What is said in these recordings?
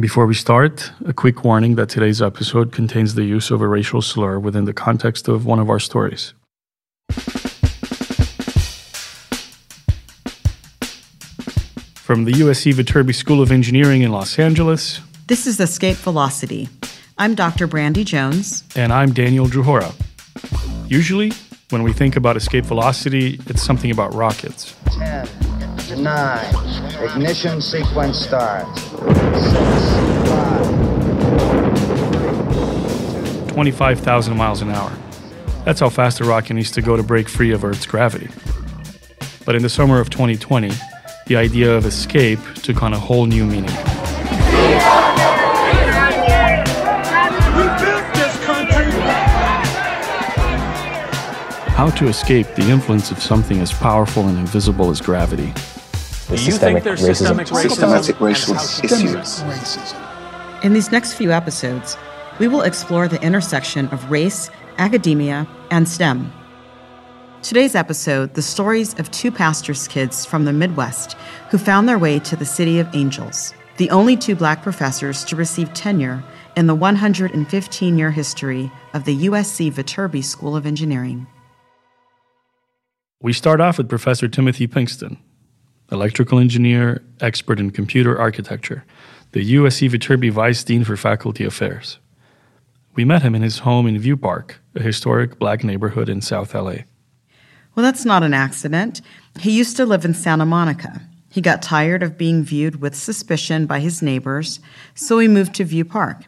Before we start, a quick warning that today's episode contains the use of a racial slur within the context of one of our stories. From the USC Viterbi School of Engineering in Los Angeles, This is Escape Velocity. I'm Dr. Brandy Jones. and I'm Daniel Druhora. Usually, when we think about escape velocity, it's something about rockets. 10, 9, ignition sequence starts. 6, 5, 25,000 miles an hour. That's how fast a rocket needs to go to break free of Earth's gravity. But in the summer of 2020, the idea of escape took on a whole new meaning. How to escape the influence of something as powerful and invisible as gravity. The Do you think there's systemic racism? systematic racial And how- issues. In these next few episodes, we will explore the intersection of race, academia, and STEM. Today's episode the stories of two pastors' kids from the Midwest who found their way to the City of Angels, the only two black professors to receive tenure in the 115 year history of the USC Viterbi School of Engineering. We start off with Professor Timothy Pinkston, electrical engineer, expert in computer architecture, the USC Viterbi Vice Dean for Faculty Affairs. We met him in his home in View Park, a historic black neighborhood in South LA. Well, that's not an accident. He used to live in Santa Monica. He got tired of being viewed with suspicion by his neighbors, so he moved to View Park.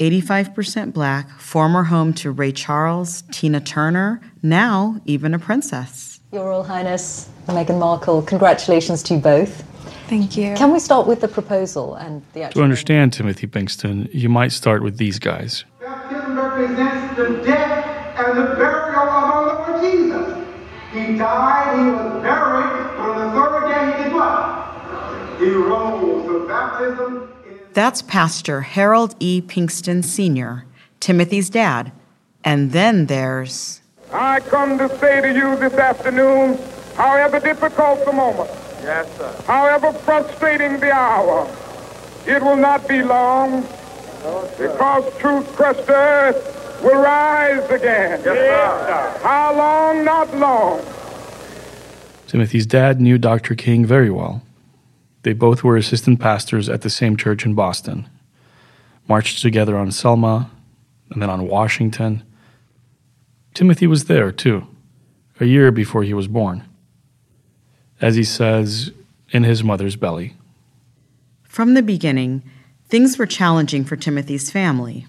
85% black, former home to Ray Charles, Tina Turner, now even a princess. Your Royal Highness Meghan Markle, congratulations to you both. Thank you. Can we start with the proposal and the actual? To understand Timothy Pinkston, you might start with these guys. Baptism represents the death and the burial of our Lord Jesus. He died, he was buried, but on the third day he did what? He rose. So baptism is That's Pastor Harold E. Pinkston Sr., Timothy's dad. And then there's I come to say to you this afternoon, however difficult the moment, yes, sir. however frustrating the hour, it will not be long because truth crushed earth will rise again. Yes, sir. How long? Not long. Timothy's dad knew Dr. King very well. They both were assistant pastors at the same church in Boston, marched together on Selma and then on Washington. Timothy was there too, a year before he was born. As he says, in his mother's belly. from the beginning, things were challenging for Timothy's family.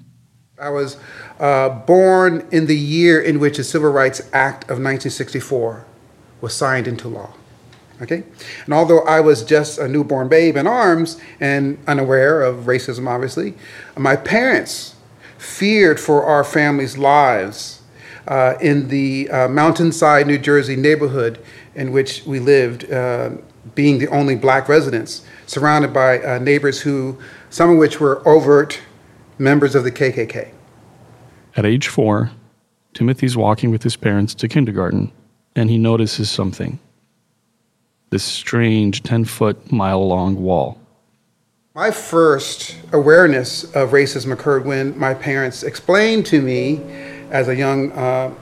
I was uh, born in the year in which the Civil Rights Act of 1964 was signed into law. Okay? And although I was just a newborn babe in arms and unaware of racism, obviously, my parents feared for our family's lives uh, in the uh, mountainside New Jersey neighborhood in which we lived, uh, being the only black residents, surrounded by uh, neighbors who, some of which were overt members of the KKK. At age four, Timothy's walking with his parents to kindergarten, and he notices something this strange 10 foot mile long wall. My first awareness of racism occurred when my parents explained to me, as a young uh,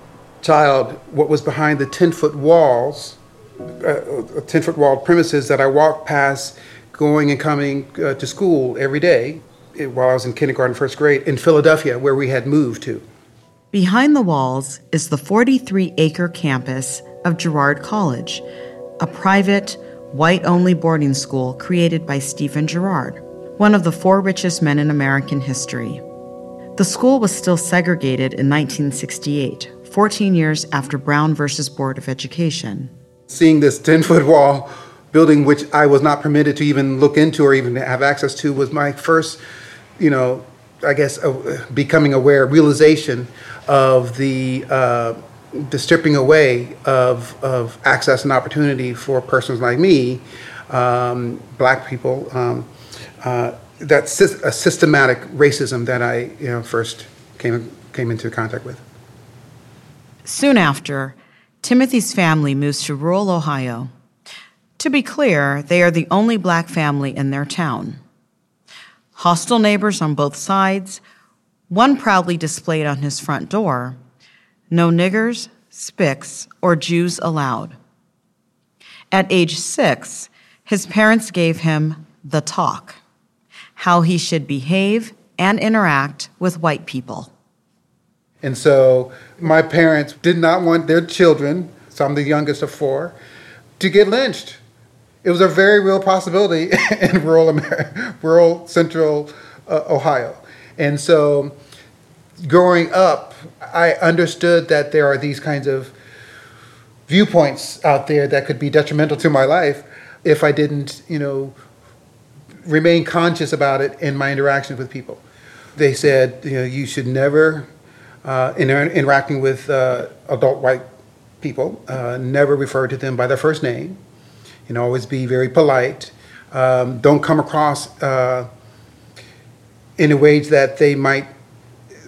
child, what was behind the 10 foot walls, uh, 10 foot walled premises that I walked past going and coming uh, to school every day eh, while I was in kindergarten, first grade, in Philadelphia, where we had moved to. Behind the walls is the 43 acre campus of Girard College, a private, white only boarding school created by Stephen Girard, one of the four richest men in American history. The school was still segregated in 1968, 14 years after Brown versus Board of Education. Seeing this 10 foot wall building, which I was not permitted to even look into or even have access to, was my first, you know, I guess, uh, becoming aware, realization of the, uh, the stripping away of, of access and opportunity for persons like me, um, black people, um, uh, that sys- a systematic racism that I, you know, first came, came into contact with. Soon after, Timothy's family moves to rural Ohio. To be clear, they are the only black family in their town. hostile neighbors on both sides, one proudly displayed on his front door no niggers, spics, or Jews allowed. At age six, his parents gave him the talk how he should behave and interact with white people. And so my parents did not want their children, so I'm the youngest of four, to get lynched. It was a very real possibility in rural, America, rural central uh, Ohio. And so growing up, I understood that there are these kinds of viewpoints out there that could be detrimental to my life if I didn't, you know, remain conscious about it in my interactions with people. They said, you know, you should never, uh, in interacting with uh, adult white people, uh, never refer to them by their first name. You know, always be very polite. Um, don't come across uh, in a way that they might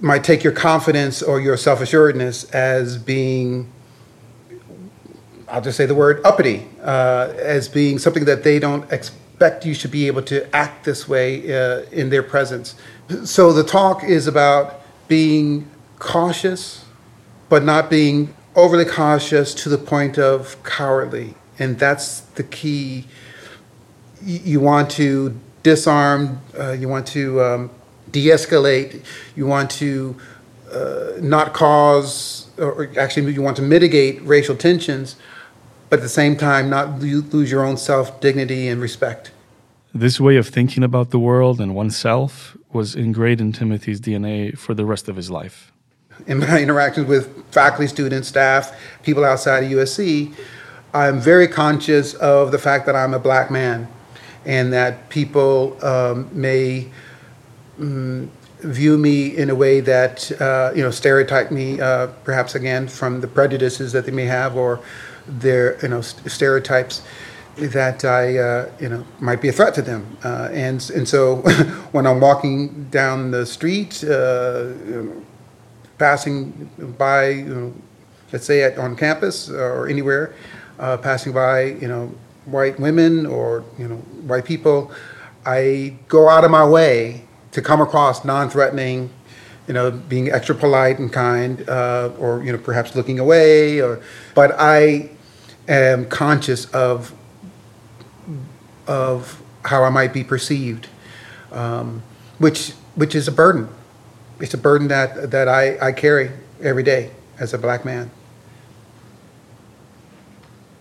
might take your confidence or your self assuredness as being I'll just say the word uppity, uh, as being something that they don't expect you should be able to act this way uh, in their presence. So the talk is about being cautious, but not being overly cautious to the point of cowardly. And that's the key. You want to disarm, uh, you want to um, de escalate, you want to uh, not cause, or actually, you want to mitigate racial tensions but at the same time, not lose your own self dignity and respect. This way of thinking about the world and oneself was ingrained in Timothy's DNA for the rest of his life. In my interactions with faculty, students, staff, people outside of USC, I'm very conscious of the fact that I'm a black man and that people um, may um, view me in a way that, uh, you know, stereotype me, uh, perhaps again, from the prejudices that they may have or their you know stereotypes that I uh, you know might be a threat to them. Uh, and and so when I'm walking down the street, uh, you know, passing by, you know, let's say at, on campus or anywhere, uh, passing by you know white women or you know white people, I go out of my way to come across non-threatening you know, being extra polite and kind, uh, or you know, perhaps looking away, or. But I am conscious of of how I might be perceived, um, which which is a burden. It's a burden that that I, I carry every day as a black man.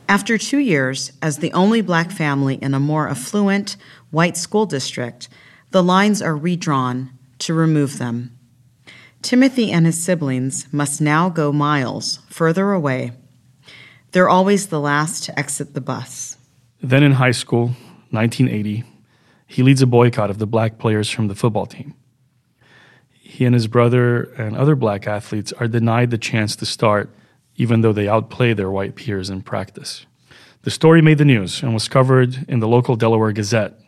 After two years as the only black family in a more affluent white school district, the lines are redrawn to remove them. Timothy and his siblings must now go miles further away. They're always the last to exit the bus. Then in high school, 1980, he leads a boycott of the black players from the football team. He and his brother and other black athletes are denied the chance to start, even though they outplay their white peers in practice. The story made the news and was covered in the local Delaware Gazette.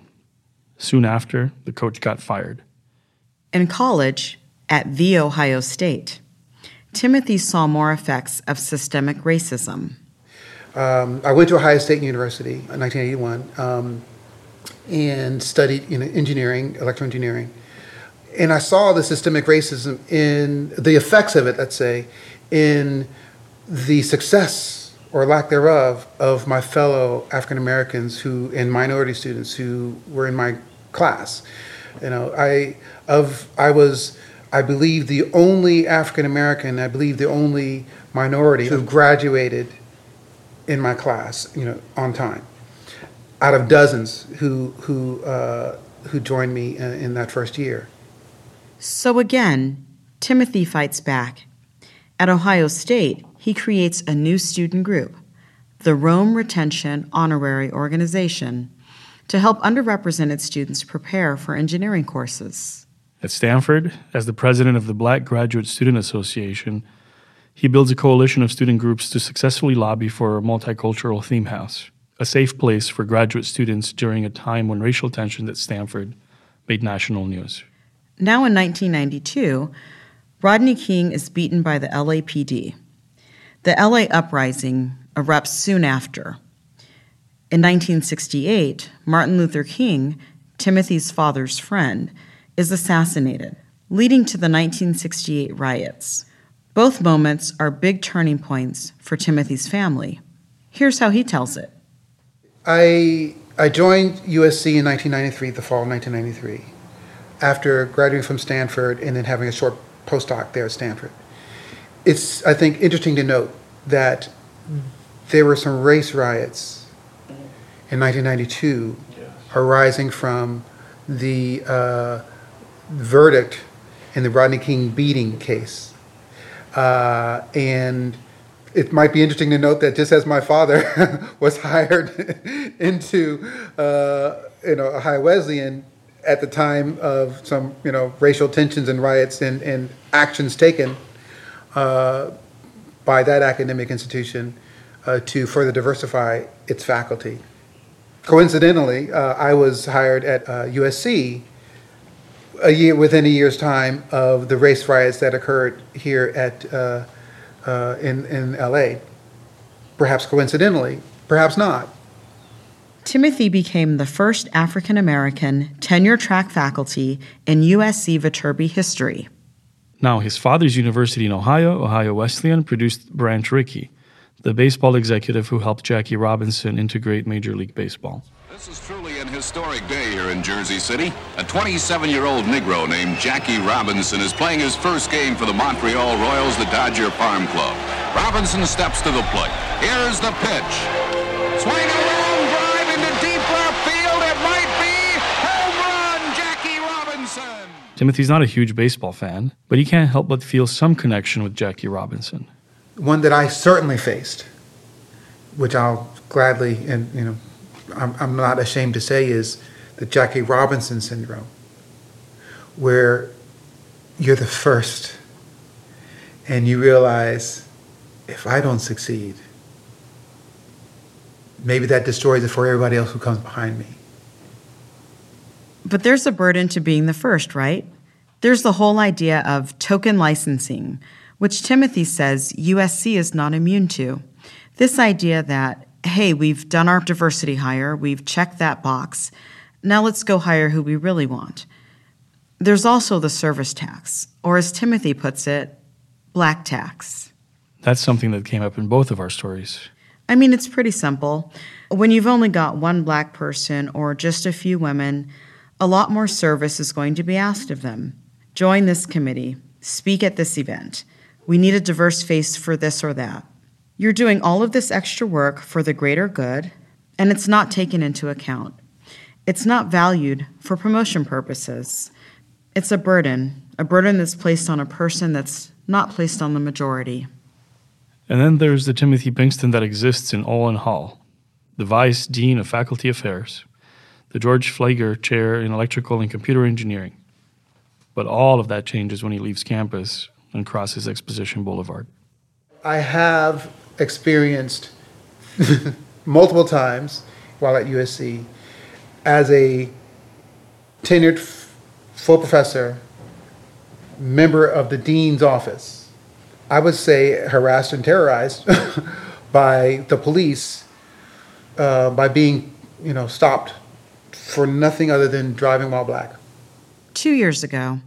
Soon after, the coach got fired. In college, at The Ohio State, Timothy saw more effects of systemic racism. Um, I went to Ohio State University in 1981 um, and studied you know, engineering, electrical engineering. And I saw the systemic racism in the effects of it, let's say, in the success or lack thereof of my fellow African Americans who and minority students who were in my class. You know, I of I was I believe, the only African American, I believe the only minority who graduated in my class, you know, on time, out of dozens who who uh, who joined me in, in that first year. So again, Timothy fights back. At Ohio State, he creates a new student group, the Rome Retention Honorary Organization, to help underrepresented students prepare for engineering courses. At Stanford, as the president of the Black Graduate Student Association, he builds a coalition of student groups to successfully lobby for a multicultural theme house, a safe place for graduate students during a time when racial tension at Stanford made national news. Now in 1992, Rodney King is beaten by the LAPD. The LA uprising erupts soon after. In 1968, Martin Luther King, Timothy's father's friend, is assassinated, leading to the 1968 riots. Both moments are big turning points for Timothy's family. Here's how he tells it. I, I joined USC in 1993, the fall of 1993, after graduating from Stanford and then having a short postdoc there at Stanford. It's, I think, interesting to note that there were some race riots in 1992 arising from the uh, verdict in the Rodney King beating case. Uh, and it might be interesting to note that just as my father was hired into uh, you know Ohio Wesleyan at the time of some you know racial tensions and riots and, and actions taken uh, by that academic institution uh, to further diversify its faculty. Coincidentally, uh, I was hired at USC a year within a year's time of the race riots that occurred here at uh, uh, in in LA. Perhaps coincidentally, perhaps not. Timothy became the first African American tenure track faculty in USC Viterbi history. Now, his father's university in Ohio, Ohio Wesleyan, produced Branch Rickey, the baseball executive who helped Jackie Robinson integrate Major League Baseball. This is truly an historic day here in Jersey City. A 27-year-old Negro named Jackie Robinson is playing his first game for the Montreal Royals, the Dodger Farm Club. Robinson steps to the plate. Here's the pitch. Swing a long drive into deep left field. It might be home run, Jackie Robinson. Timothy's not a huge baseball fan, but he can't help but feel some connection with Jackie Robinson. One that I certainly faced, which I'll gladly and you know I'm, I'm not ashamed to say is the Jackie Robinson syndrome, where you're the first and you realize if I don't succeed, maybe that destroys it for everybody else who comes behind me. But there's a burden to being the first, right? There's the whole idea of token licensing, which Timothy says USC is not immune to. This idea that hey, we've done our diversity hire, we've checked that box. Now let's go hire who we really want. There's also the service tax, or as Timothy puts it, black tax. That's something that came up in both of our stories. I mean, it's pretty simple. When you've only got one black person or just a few women, a lot more service is going to be asked of them. Join this committee, speak at this event. We need a diverse face for this or that. You're doing all of this extra work for the greater good, and it's not taken into account. It's not valued for promotion purposes. It's a burden, a burden that's placed on a person that's not placed on the majority. And then there's the Timothy Pinkston that exists in Olin Hall, the Vice Dean of Faculty Affairs, the George Pfleger Chair in Electrical and Computer Engineering. But all of that changes when he leaves campus and crosses Exposition Boulevard. I have experienced multiple times while at USC as a tenured full professor, member of the dean's office. I would say harassed and terrorized by the police uh, by being, you know, stopped for nothing other than driving while black. Two years ago,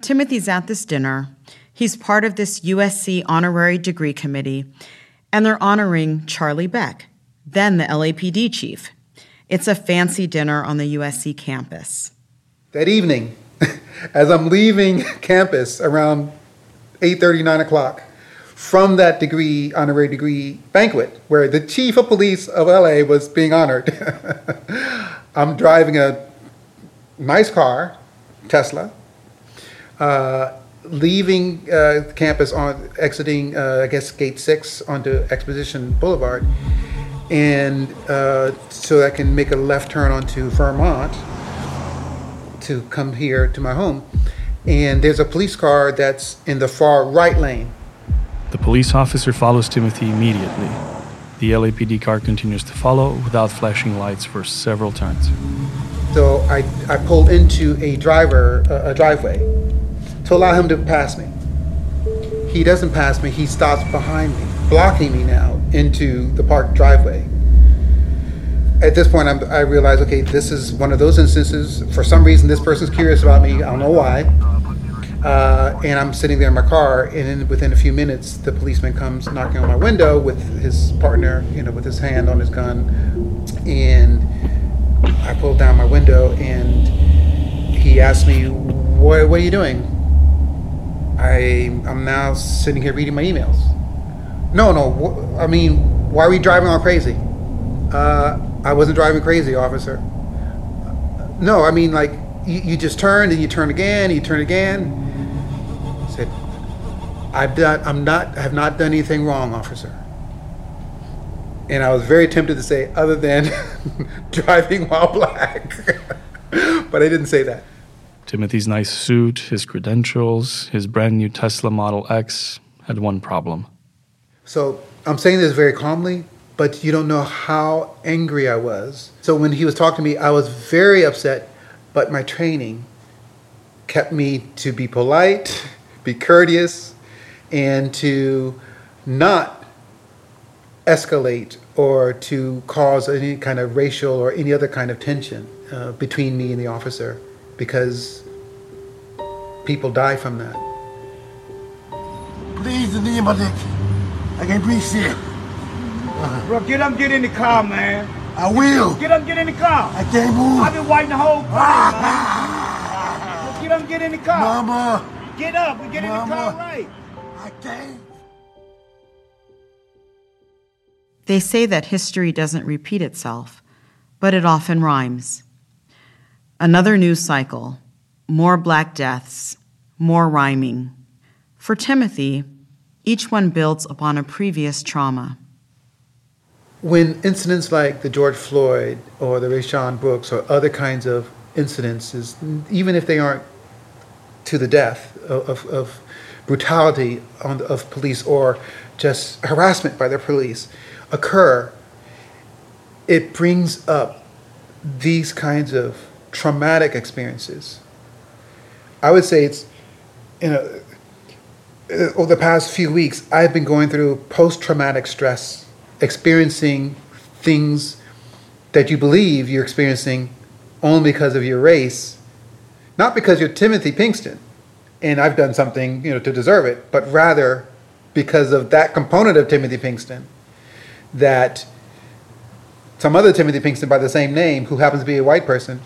Timothy's at this dinner. He's part of this USC honorary degree committee, and they're honoring Charlie Beck, then the LAPD chief. It's a fancy dinner on the USC campus. That evening, as I'm leaving campus around 8:30, 9 o'clock, from that degree, honorary degree banquet, where the chief of police of LA was being honored, I'm driving a nice car, Tesla, uh, leaving uh, campus on exiting, uh, I guess, gate six onto Exposition Boulevard, and uh, so I can make a left turn onto Vermont to come here to my home. And there's a police car that's in the far right lane. The police officer follows Timothy immediately. The LAPD car continues to follow without flashing lights for several turns. So I, I pull into a driver a driveway to allow him to pass me. He doesn't pass me, he stops behind me, blocking me now into the park driveway. at this point, I'm, I realize, okay, this is one of those instances. For some reason, this person's curious about me. I don't know why. Uh, and I'm sitting there in my car, and within a few minutes, the policeman comes knocking on my window with his partner, you know, with his hand on his gun, and I pulled down my window, and he asked me, "What, what are you doing?" I, I'm now sitting here reading my emails. No, no, wh- I mean, why are we driving all crazy? Uh, I wasn't driving crazy, officer. No, I mean, like, you, you just turned and you turn again, and you turn again. I said, I've done, I'm not, I have not done anything wrong, officer. And I was very tempted to say, other than driving while black. but I didn't say that. Timothy's nice suit, his credentials, his brand new Tesla Model X had one problem. So I'm saying this very calmly, but you don't know how angry I was. So when he was talking to me, I was very upset, but my training kept me to be polite, be courteous, and to not escalate or to cause any kind of racial or any other kind of tension uh, between me and the officer because people die from that. Please, the name of it. I can't breathe shit. Bro, get up, get in the car, man. I will. Get up, get in the car. I can't move. I've been waiting the whole time, ah. man. Bro, get up, get in the car. Mama, Get up and get in the car right. I can't. They say that history doesn't repeat itself, but it often rhymes. Another news cycle, more Black deaths, more rhyming. For Timothy, each one builds upon a previous trauma. when incidents like the George Floyd or the Rayshard Brooks or other kinds of incidences, even if they aren't to the death of, of, of brutality on, of police or just harassment by the police, occur, it brings up these kinds of traumatic experiences. I would say it's, you know, uh, over the past few weeks, I've been going through post traumatic stress, experiencing things that you believe you're experiencing only because of your race, not because you're Timothy Pinkston and I've done something you know to deserve it, but rather because of that component of Timothy Pinkston that some other Timothy Pinkston by the same name, who happens to be a white person,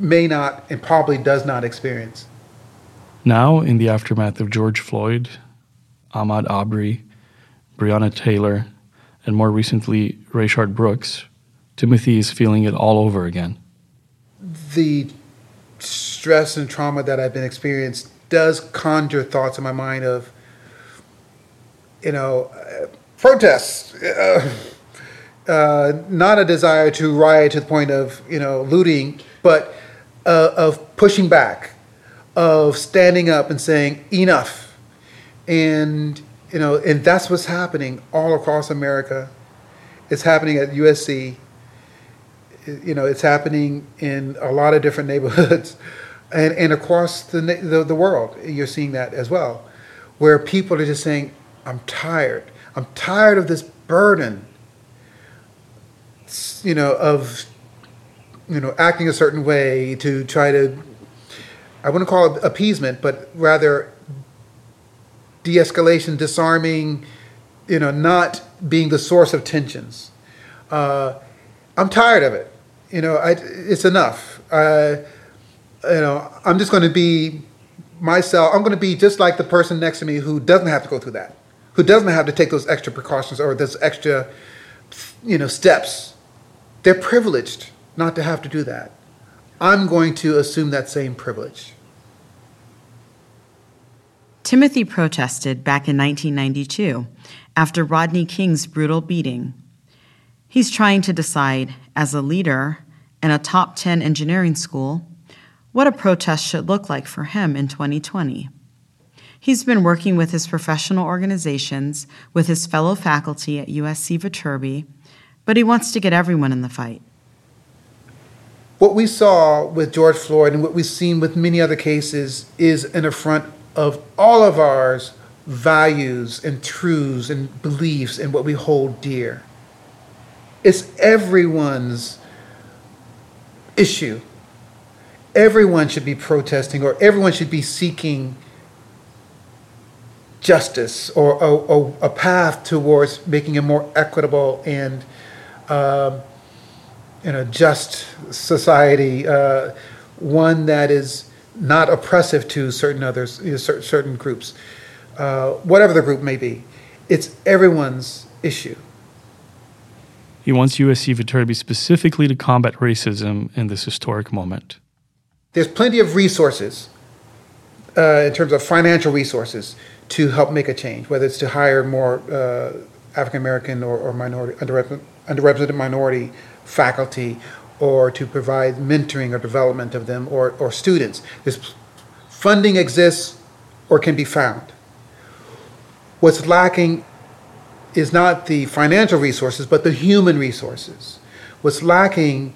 may not and probably does not experience. Now, in the aftermath of George Floyd, Ahmaud Arbery, Breonna Taylor, and more recently, Rayshard Brooks, Timothy is feeling it all over again. the stress and trauma that I've been experienced does conjure thoughts in my mind of, you know, uh, protests, uh, uh, not a desire to riot to the point of, you know, looting, but uh, of pushing back, of standing up and saying, enough. And, you know, and that's what's happening all across America. It's happening at USC you know, it's happening in a lot of different neighborhoods and, and across the, the, the world. You're seeing that as well, where people are just saying, I'm tired. I'm tired of this burden, you know, of, you know, acting a certain way to try to, I wouldn't call it appeasement, but rather de-escalation, disarming, you know, not being the source of tensions. Uh, I'm tired of it. You know, I, it's enough. Uh, you know, I'm just going to be myself. I'm going to be just like the person next to me who doesn't have to go through that, who doesn't have to take those extra precautions or those extra, you know, steps. They're privileged not to have to do that. I'm going to assume that same privilege. Timothy protested back in 1992 after Rodney King's brutal beating. He's trying to decide, as a leader in a top 10 engineering school, what a protest should look like for him in 2020. He's been working with his professional organizations, with his fellow faculty at USC Viterbi, but he wants to get everyone in the fight. What we saw with George Floyd and what we've seen with many other cases is an affront of all of ours values and truths and beliefs and what we hold dear. It's everyone's issue. Everyone should be protesting, or everyone should be seeking justice or a, a, a path towards making a more equitable and um, you a just society, uh, one that is not oppressive to certain others, you know, cer- certain groups, uh, whatever the group may be. It's everyone's issue. He wants USC Viterbi specifically to combat racism in this historic moment. There's plenty of resources uh, in terms of financial resources to help make a change, whether it's to hire more uh, African American or, or minority underrepresented, underrepresented minority faculty, or to provide mentoring or development of them or, or students. This funding exists or can be found. What's lacking is not the financial resources, but the human resources. What's lacking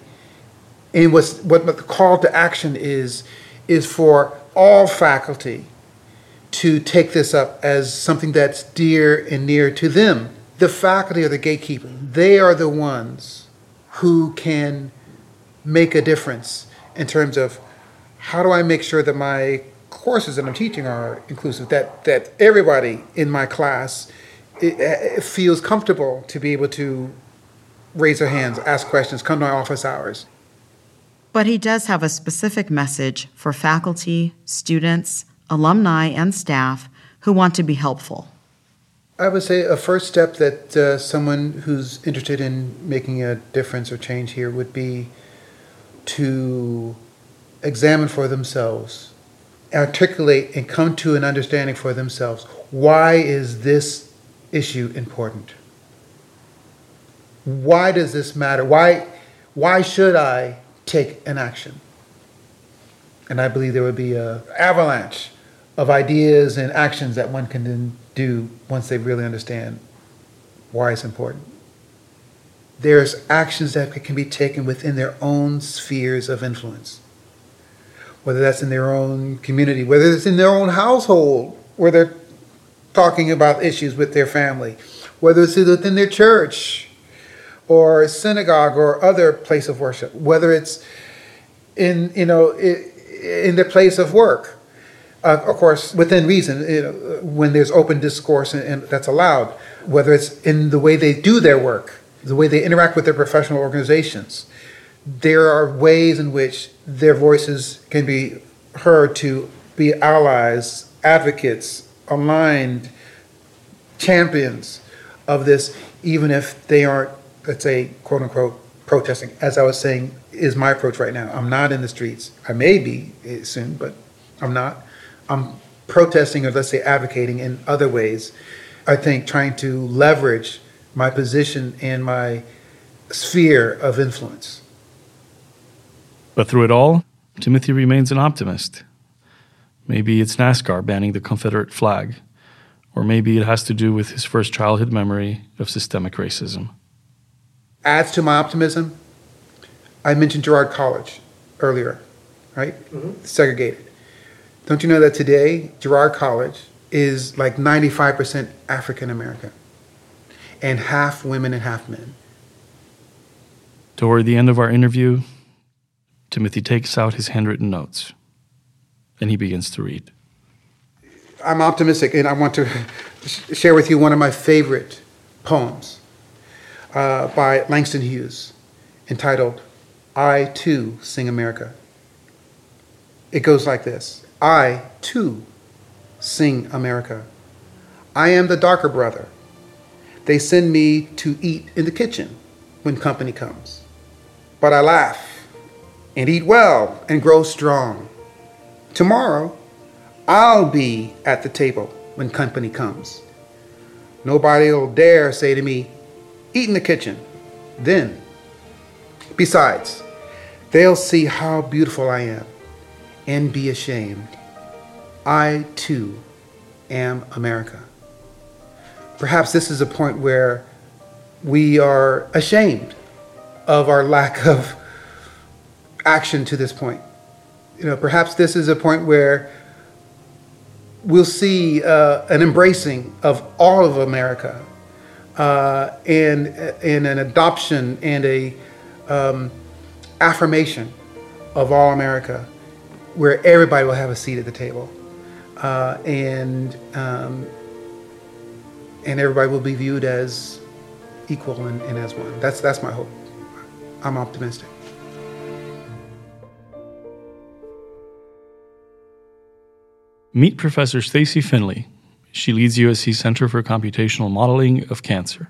and what's, what the call to action is, is for all faculty to take this up as something that's dear and near to them. The faculty are the gatekeeper. They are the ones who can make a difference in terms of how do I make sure that my courses that I'm teaching are inclusive, that, that everybody in my class it, it feels comfortable to be able to raise their hands, ask questions, come to my office hours. But he does have a specific message for faculty, students, alumni, and staff who want to be helpful. I would say a first step that uh, someone who's interested in making a difference or change here would be to examine for themselves, articulate, and come to an understanding for themselves. Why is this issue important? Why does this matter? Why, why should I take an action? And I believe there would be an avalanche of ideas and actions that one can then do once they really understand why it's important. There's actions that can be taken within their own spheres of influence, whether that's in their own community, whether it's in their own household, where they're talking about issues with their family, whether it's within their church or synagogue or other place of worship, whether it's in you know in the place of work. Uh, of course, within reason, when there's open discourse and, and that's allowed, whether it's in the way they do their work, the way they interact with their professional organizations, there are ways in which their voices can be heard to be allies, advocates, aligned champions of this, even if they aren't, let's say, quote unquote, protesting. As I was saying, is my approach right now. I'm not in the streets. I may be soon, but I'm not. I'm protesting or let's say advocating in other ways. I think trying to leverage my position and my sphere of influence. But through it all, Timothy remains an optimist. Maybe it's NASCAR banning the Confederate flag, or maybe it has to do with his first childhood memory of systemic racism. Adds to my optimism, I mentioned Girard College earlier, right? Mm-hmm. Segregated. Don't you know that today, Girard College is like 95% African American and half women and half men? Toward the end of our interview, Timothy takes out his handwritten notes and he begins to read. I'm optimistic and I want to share with you one of my favorite poems uh, by Langston Hughes entitled, I Too Sing America. It goes like this. I, too, sing America. I am the darker brother. They send me to eat in the kitchen when company comes. But I laugh and eat well and grow strong. Tomorrow, I'll be at the table when company comes. Nobody will dare say to me, Eat in the kitchen. Then, besides, they'll see how beautiful I am and be ashamed. I too am America. Perhaps this is a point where we are ashamed of our lack of action to this point. You know, perhaps this is a point where we'll see uh, an embracing of all of America, uh, and, and an adoption and a um, affirmation of all America where everybody will have a seat at the table. Uh, and um, and everybody will be viewed as equal and, and as one. That's that's my hope. I'm optimistic. Meet Professor Stacy Finley. She leads USC Center for Computational Modeling of Cancer.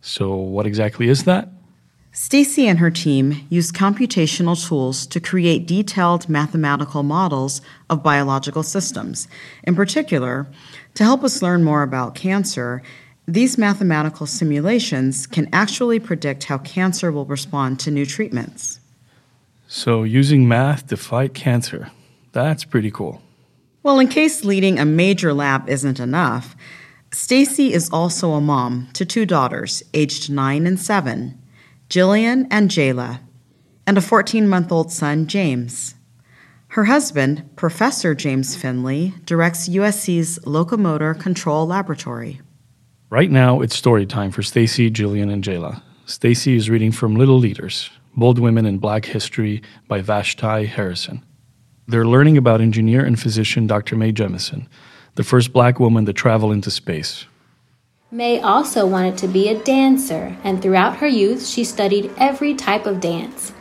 So, what exactly is that? Stacy and her team use computational tools to create detailed mathematical models of biological systems. In particular, to help us learn more about cancer, these mathematical simulations can actually predict how cancer will respond to new treatments. So, using math to fight cancer. That's pretty cool. Well, in case leading a major lab isn't enough, Stacy is also a mom to two daughters, aged 9 and 7. Jillian and Jayla, and a 14 month old son, James. Her husband, Professor James Finley, directs USC's Locomotor Control Laboratory. Right now, it's story time for Stacy, Jillian, and Jayla. Stacy is reading from Little Leaders Bold Women in Black History by Vashti Harrison. They're learning about engineer and physician Dr. Mae Jemison, the first black woman to travel into space. Mae also wanted to be a dancer, and throughout her youth, she studied every type of dance.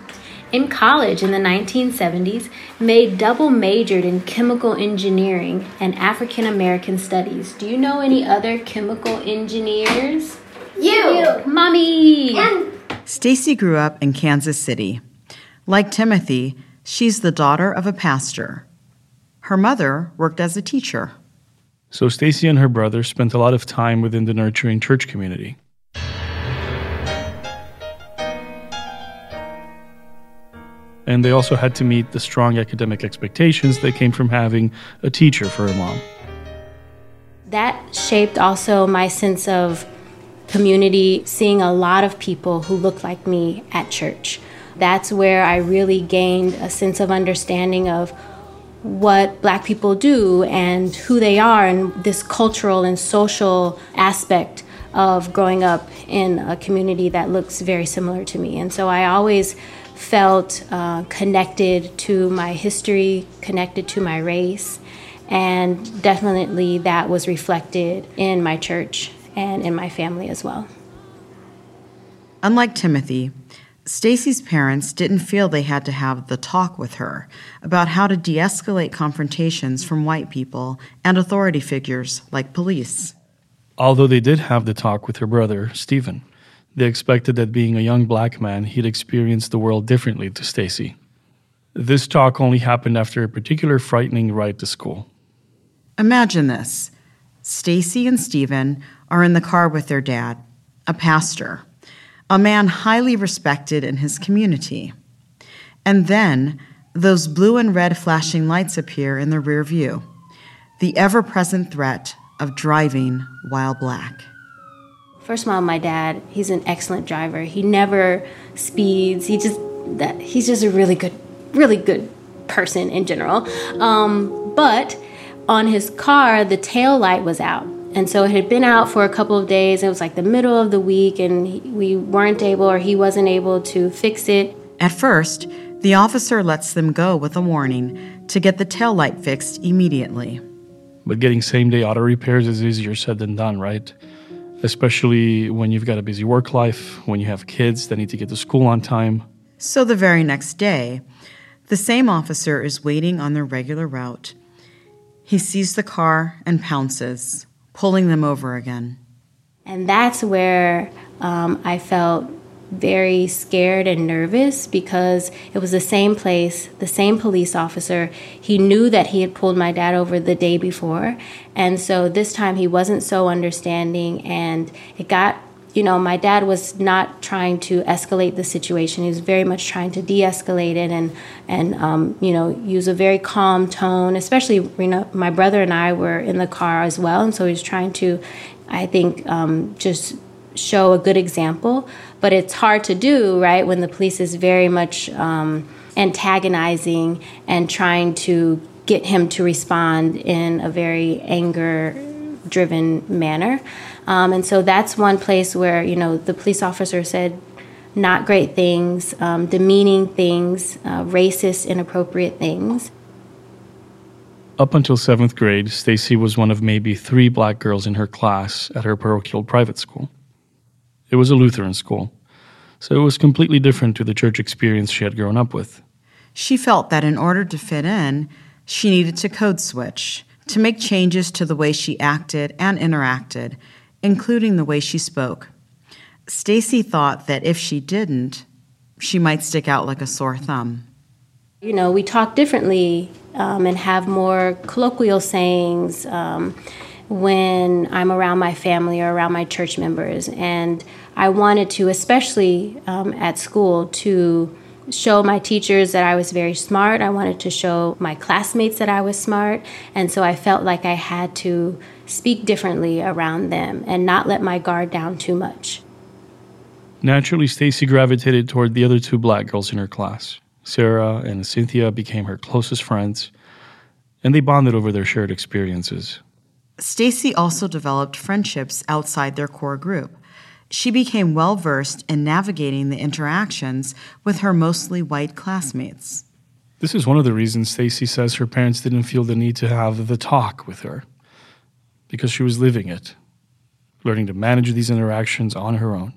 In college in the 1970s, Mae double majored in chemical engineering and African American studies. Do you know any other chemical engineers? You! Mommy! And Stacy grew up in Kansas City. Like Timothy, she's the daughter of a pastor. Her mother worked as a teacher. So Stacy and her brother spent a lot of time within the nurturing church community. And they also had to meet the strong academic expectations that came from having a teacher for a mom. That shaped also my sense of community, seeing a lot of people who look like me at church. That's where I really gained a sense of understanding of what black people do and who they are and this cultural and social aspect of growing up in a community that looks very similar to me. And so I always felt uh, connected to my history, connected to my race, and definitely that was reflected in my church and in my family as well. Unlike Timothy, Stacy's parents didn't feel they had to have the talk with her about how to de escalate confrontations from white people and authority figures like police. Although they did have the talk with her brother, Stephen, they expected that being a young black man, he'd experience the world differently to Stacy. This talk only happened after a particular frightening ride to school. Imagine this Stacy and Stephen are in the car with their dad, a pastor a man highly respected in his community. And then those blue and red flashing lights appear in the rear view, the ever present threat of driving while black. First of all, my dad, he's an excellent driver. He never speeds. He just that he's just a really good, really good person in general. Um, but on his car, the tail light was out. And so it had been out for a couple of days. It was like the middle of the week, and we weren't able, or he wasn't able to fix it. At first, the officer lets them go with a warning to get the tail light fixed immediately. But getting same day auto repairs is easier said than done, right? Especially when you've got a busy work life, when you have kids that need to get to school on time. So the very next day, the same officer is waiting on their regular route. He sees the car and pounces pulling them over again. And that's where um, I felt very scared and nervous because it was the same place, the same police officer. He knew that he had pulled my dad over the day before. And so this time he wasn't so understanding, and it got you know, my dad was not trying to escalate the situation. He was very much trying to de-escalate it and and um, you know use a very calm tone. Especially, you know, my brother and I were in the car as well, and so he was trying to, I think, um, just show a good example. But it's hard to do, right, when the police is very much um, antagonizing and trying to get him to respond in a very anger driven manner. Um, and so that's one place where, you know, the police officer said not great things, um, demeaning things, uh, racist, inappropriate things. Up until seventh grade, Stacy was one of maybe three black girls in her class at her parochial private school. It was a Lutheran school, so it was completely different to the church experience she had grown up with. She felt that in order to fit in, she needed to code switch, to make changes to the way she acted and interacted, including the way she spoke. Stacy thought that if she didn't, she might stick out like a sore thumb. You know, we talk differently um, and have more colloquial sayings um, when I'm around my family or around my church members. And I wanted to, especially um, at school, to show my teachers that I was very smart. I wanted to show my classmates that I was smart. And so I felt like I had to speak differently around them and not let my guard down too much. Naturally, Stacy gravitated toward the other two black girls in her class. Sarah and Cynthia became her closest friends, and they bonded over their shared experiences. Stacy also developed friendships outside their core group. She became well versed in navigating the interactions with her mostly white classmates. This is one of the reasons Stacy says her parents didn't feel the need to have the talk with her because she was living it, learning to manage these interactions on her own.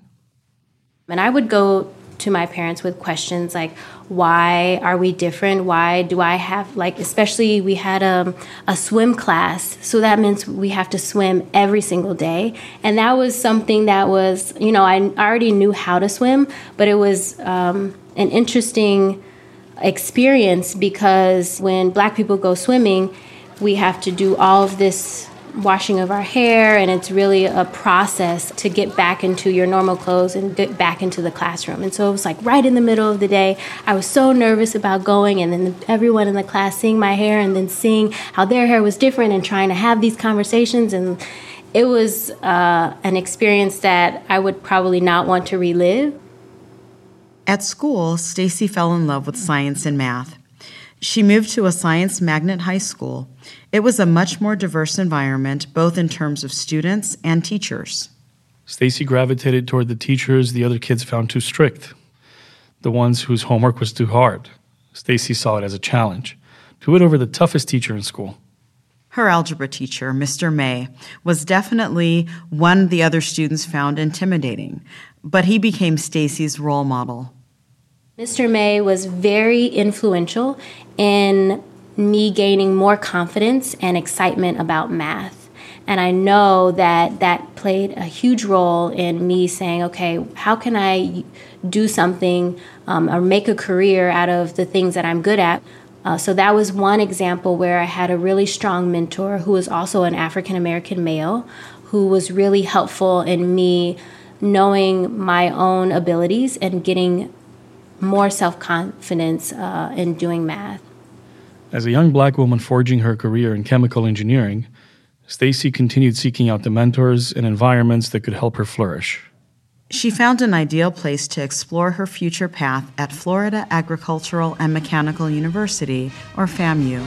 And I would go to my parents with questions like why are we different? Why do i have like especially we had a, a swim class. So that means we have to swim every single day. And that was something that was you know i already knew how to swim but it was um, an interesting experience because when black people go swimming we have to do all of this washing of our hair, and it's really a process to get back into your normal clothes and get back into the classroom. And so it was like right in the middle of the day. I was so nervous about going, and then everyone in the class seeing my hair and then seeing how their hair was different and trying to have these conversations. And it was uh, an experience that I would probably not want to relive. At school, Stacy fell in love with science and math. She moved to a science magnet high school. It was a much more diverse environment, both in terms of students and teachers. Stacy gravitated toward the teachers the other kids found too strict, the ones whose homework was too hard. Stacy saw it as a challenge to win over the toughest teacher in school. Her algebra teacher, Mr. May, was definitely one the other students found intimidating, but he became Stacy's role model. Mr. May was very influential in me gaining more confidence and excitement about math. And I know that that played a huge role in me saying, okay, how can I do something um, or make a career out of the things that I'm good at? Uh, so that was one example where I had a really strong mentor who was also an African American male who was really helpful in me knowing my own abilities and getting more self confidence uh, in doing math. As a young black woman forging her career in chemical engineering, Stacy continued seeking out the mentors and environments that could help her flourish. She found an ideal place to explore her future path at Florida Agricultural and Mechanical University, or FAMU.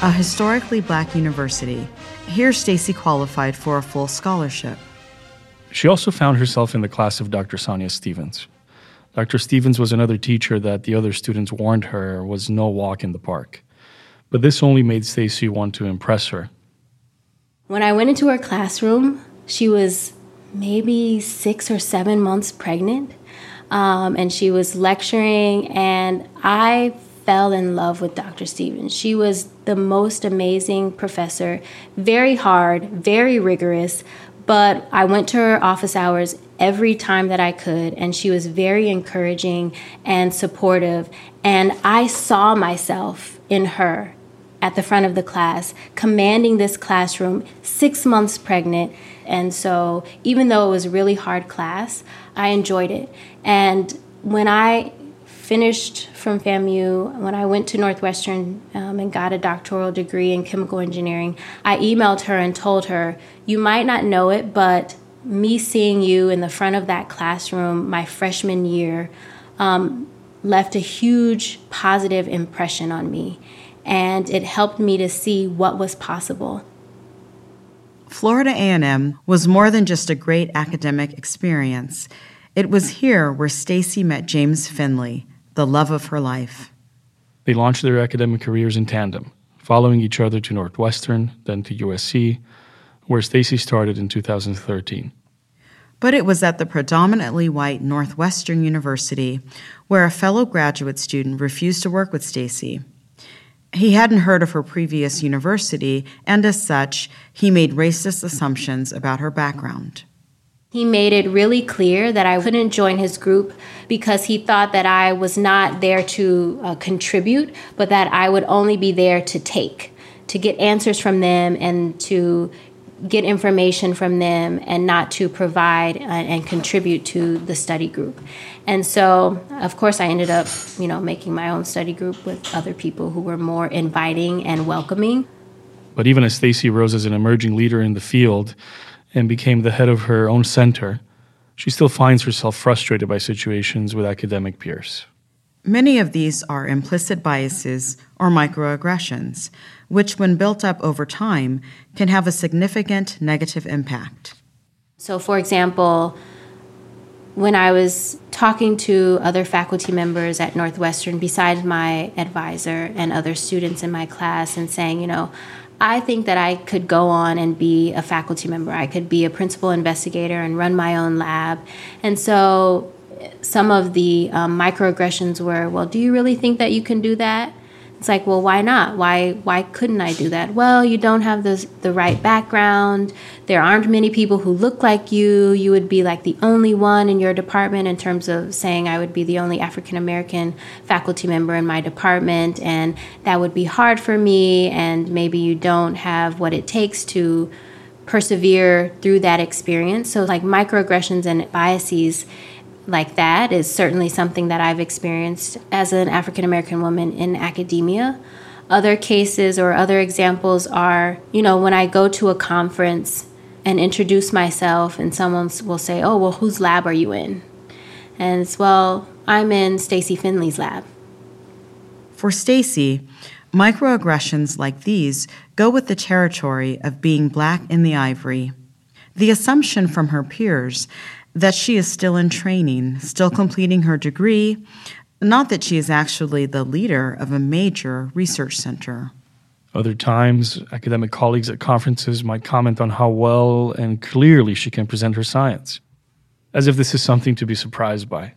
a historically black university. Here, Stacy qualified for a full scholarship. She also found herself in the class of Dr. Sonia Stevens. Dr. Stevens was another teacher that the other students warned her was no walk in the park. But this only made Stacy want to impress her. When I went into her classroom, she was maybe six or seven months pregnant. Um, and she was lecturing, and I fell in love with Dr. Stevens. She was the most amazing professor, very hard, very rigorous, but I went to her office hours every time that I could, and she was very encouraging and supportive. And I saw myself in her at the front of the class, commanding this classroom, six months pregnant. And so, even though it was a really hard class, I enjoyed it. And when I finished from FAMU, when I went to Northwestern um, and got a doctoral degree in chemical engineering, I emailed her and told her, You might not know it, but me seeing you in the front of that classroom my freshman year um, left a huge positive impression on me, and it helped me to see what was possible. Florida A&M was more than just a great academic experience. It was here where Stacy met James Finley, the love of her life. They launched their academic careers in tandem, following each other to Northwestern, then to USC, where Stacy started in 2013. But it was at the predominantly white Northwestern University where a fellow graduate student refused to work with Stacy. He hadn't heard of her previous university, and as such, he made racist assumptions about her background. He made it really clear that I couldn't join his group because he thought that I was not there to uh, contribute, but that I would only be there to take, to get answers from them and to get information from them and not to provide and, and contribute to the study group. And so, of course, I ended up, you know, making my own study group with other people who were more inviting and welcoming. But even as Stacy rose as an emerging leader in the field and became the head of her own center, she still finds herself frustrated by situations with academic peers. Many of these are implicit biases or microaggressions, which, when built up over time, can have a significant negative impact. So, for example, when I was talking to other faculty members at Northwestern, besides my advisor and other students in my class, and saying, you know, I think that I could go on and be a faculty member. I could be a principal investigator and run my own lab. And so some of the um, microaggressions were, well, do you really think that you can do that? It's like, well, why not? Why why couldn't I do that? Well, you don't have the the right background. There aren't many people who look like you. You would be like the only one in your department in terms of saying I would be the only African American faculty member in my department and that would be hard for me and maybe you don't have what it takes to persevere through that experience. So like microaggressions and biases like that is certainly something that I've experienced as an African American woman in academia. Other cases or other examples are, you know, when I go to a conference and introduce myself and someone will say, "Oh, well, whose lab are you in?" And it's, "Well, I'm in Stacy Finley's lab." For Stacy, microaggressions like these go with the territory of being black in the ivory. The assumption from her peers that she is still in training, still completing her degree, not that she is actually the leader of a major research center. Other times, academic colleagues at conferences might comment on how well and clearly she can present her science, as if this is something to be surprised by.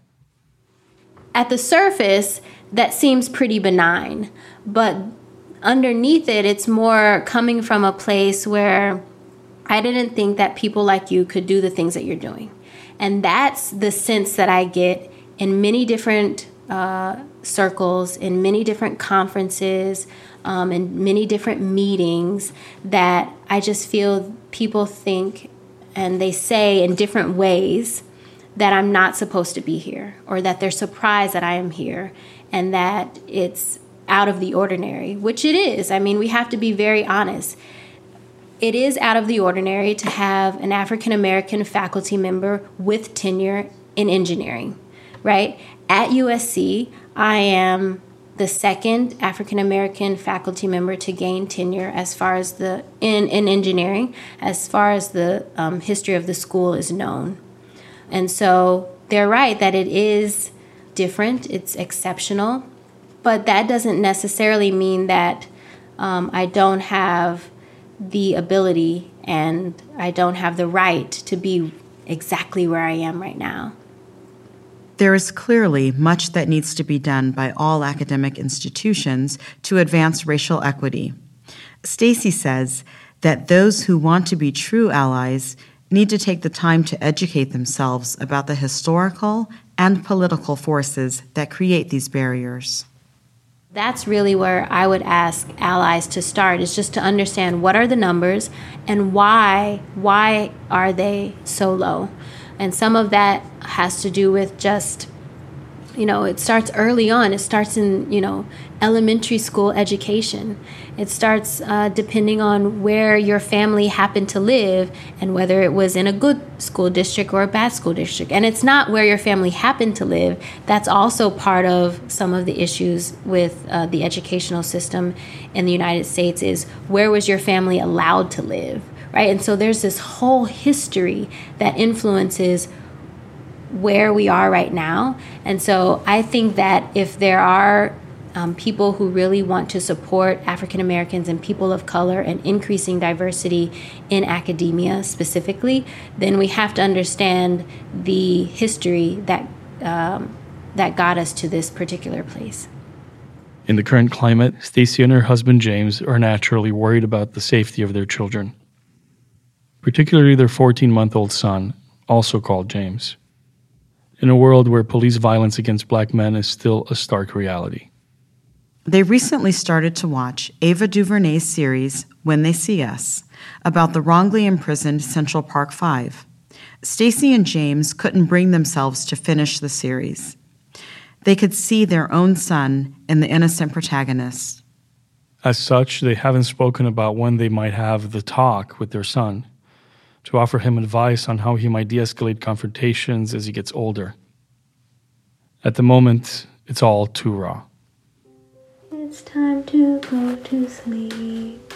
At the surface, that seems pretty benign, but underneath it, it's more coming from a place where I didn't think that people like you could do the things that you're doing. And that's the sense that I get in many different uh, circles, in many different conferences, um, in many different meetings, that I just feel people think and they say in different ways that I'm not supposed to be here, or that they're surprised that I am here, and that it's out of the ordinary, which it is. I mean, we have to be very honest it is out of the ordinary to have an African American faculty member with tenure in engineering, right? At USC, I am the second African American faculty member to gain tenure as far as the in, in engineering, as far as the um, history of the school is known. And so they're right that it is different, it's exceptional, but that doesn't necessarily mean that um, I don't have the ability and I don't have the right to be exactly where I am right now. There is clearly much that needs to be done by all academic institutions to advance racial equity. Stacy says that those who want to be true allies need to take the time to educate themselves about the historical and political forces that create these barriers. That's really where I would ask allies to start is just to understand what are the numbers and why why are they so low. And some of that has to do with just you know it starts early on. It starts in you know elementary school education. It starts uh, depending on where your family happened to live and whether it was in a good school district or a bad school district. And it's not where your family happened to live. That's also part of some of the issues with uh, the educational system in the united states is where was your family allowed to live right? And so there's this whole history that influences where we are right now. And so I think that if there are um, people who really want to support African Americans and people of color and increasing diversity in academia specifically, then we have to understand the history that um, that got us to this particular place. In the current climate, Stacy and her husband James are naturally worried about the safety of their children, particularly their 14 month old son, also called James in a world where police violence against black men is still a stark reality. They recently started to watch Ava DuVernay's series, When They See Us, about the wrongly imprisoned Central Park Five. Stacy and James couldn't bring themselves to finish the series. They could see their own son in the innocent protagonist. As such, they haven't spoken about when they might have the talk with their son to offer him advice on how he might de escalate confrontations as he gets older. At the moment, it's all too raw. It's time to go to sleep.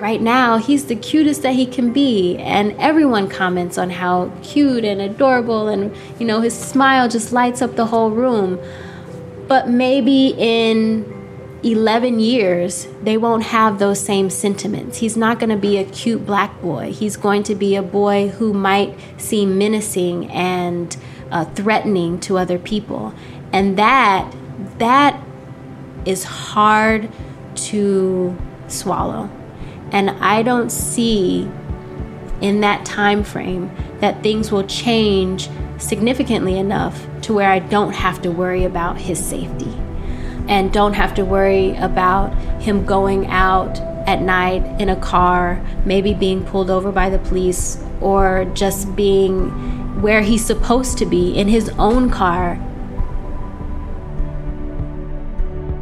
Right now, he's the cutest that he can be, and everyone comments on how cute and adorable, and you know, his smile just lights up the whole room. But maybe in 11 years, they won't have those same sentiments. He's not going to be a cute black boy. He's going to be a boy who might seem menacing and uh, threatening to other people. And that, that is hard to swallow. And I don't see in that time frame that things will change significantly enough to where I don't have to worry about his safety and don't have to worry about him going out at night in a car, maybe being pulled over by the police, or just being where he's supposed to be in his own car.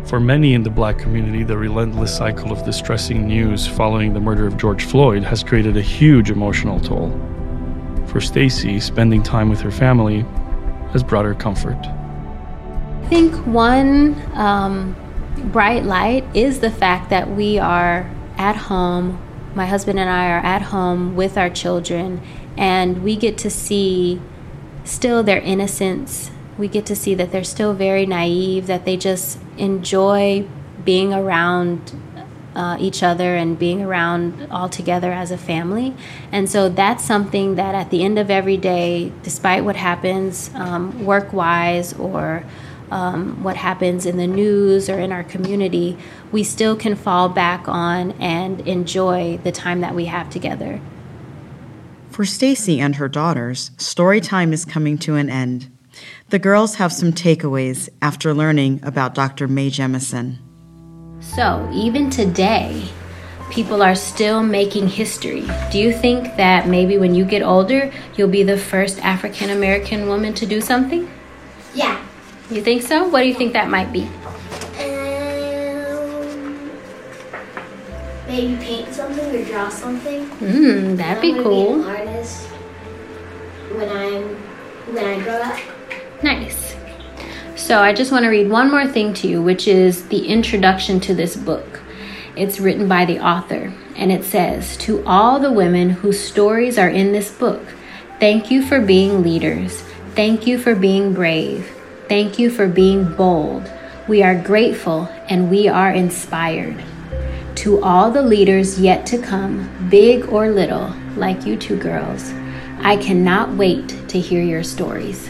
For many in the black community, the relentless cycle of distressing news following the murder of George Floyd has created a huge emotional toll. For Stacy, spending time with her family has brought her comfort. I think one um, bright light is the fact that we are at home. My husband and I are at home with our children, and we get to see still their innocence. We get to see that they're still very naive, that they just enjoy being around uh, each other and being around all together as a family. And so that's something that at the end of every day, despite what happens um, work wise or um, what happens in the news or in our community, we still can fall back on and enjoy the time that we have together. For Stacy and her daughters, story time is coming to an end. The girls have some takeaways after learning about Dr. Mae Jemison. So, even today, people are still making history. Do you think that maybe when you get older, you'll be the first African American woman to do something? Yeah. You think so? What do you think that might be? Um, maybe paint something or draw something. Hmm, that'd be cool. Be an artist when I'm when I grow up. Nice. So I just want to read one more thing to you, which is the introduction to this book. It's written by the author, and it says To all the women whose stories are in this book, thank you for being leaders. Thank you for being brave. Thank you for being bold. We are grateful and we are inspired. To all the leaders yet to come, big or little, like you two girls, I cannot wait to hear your stories.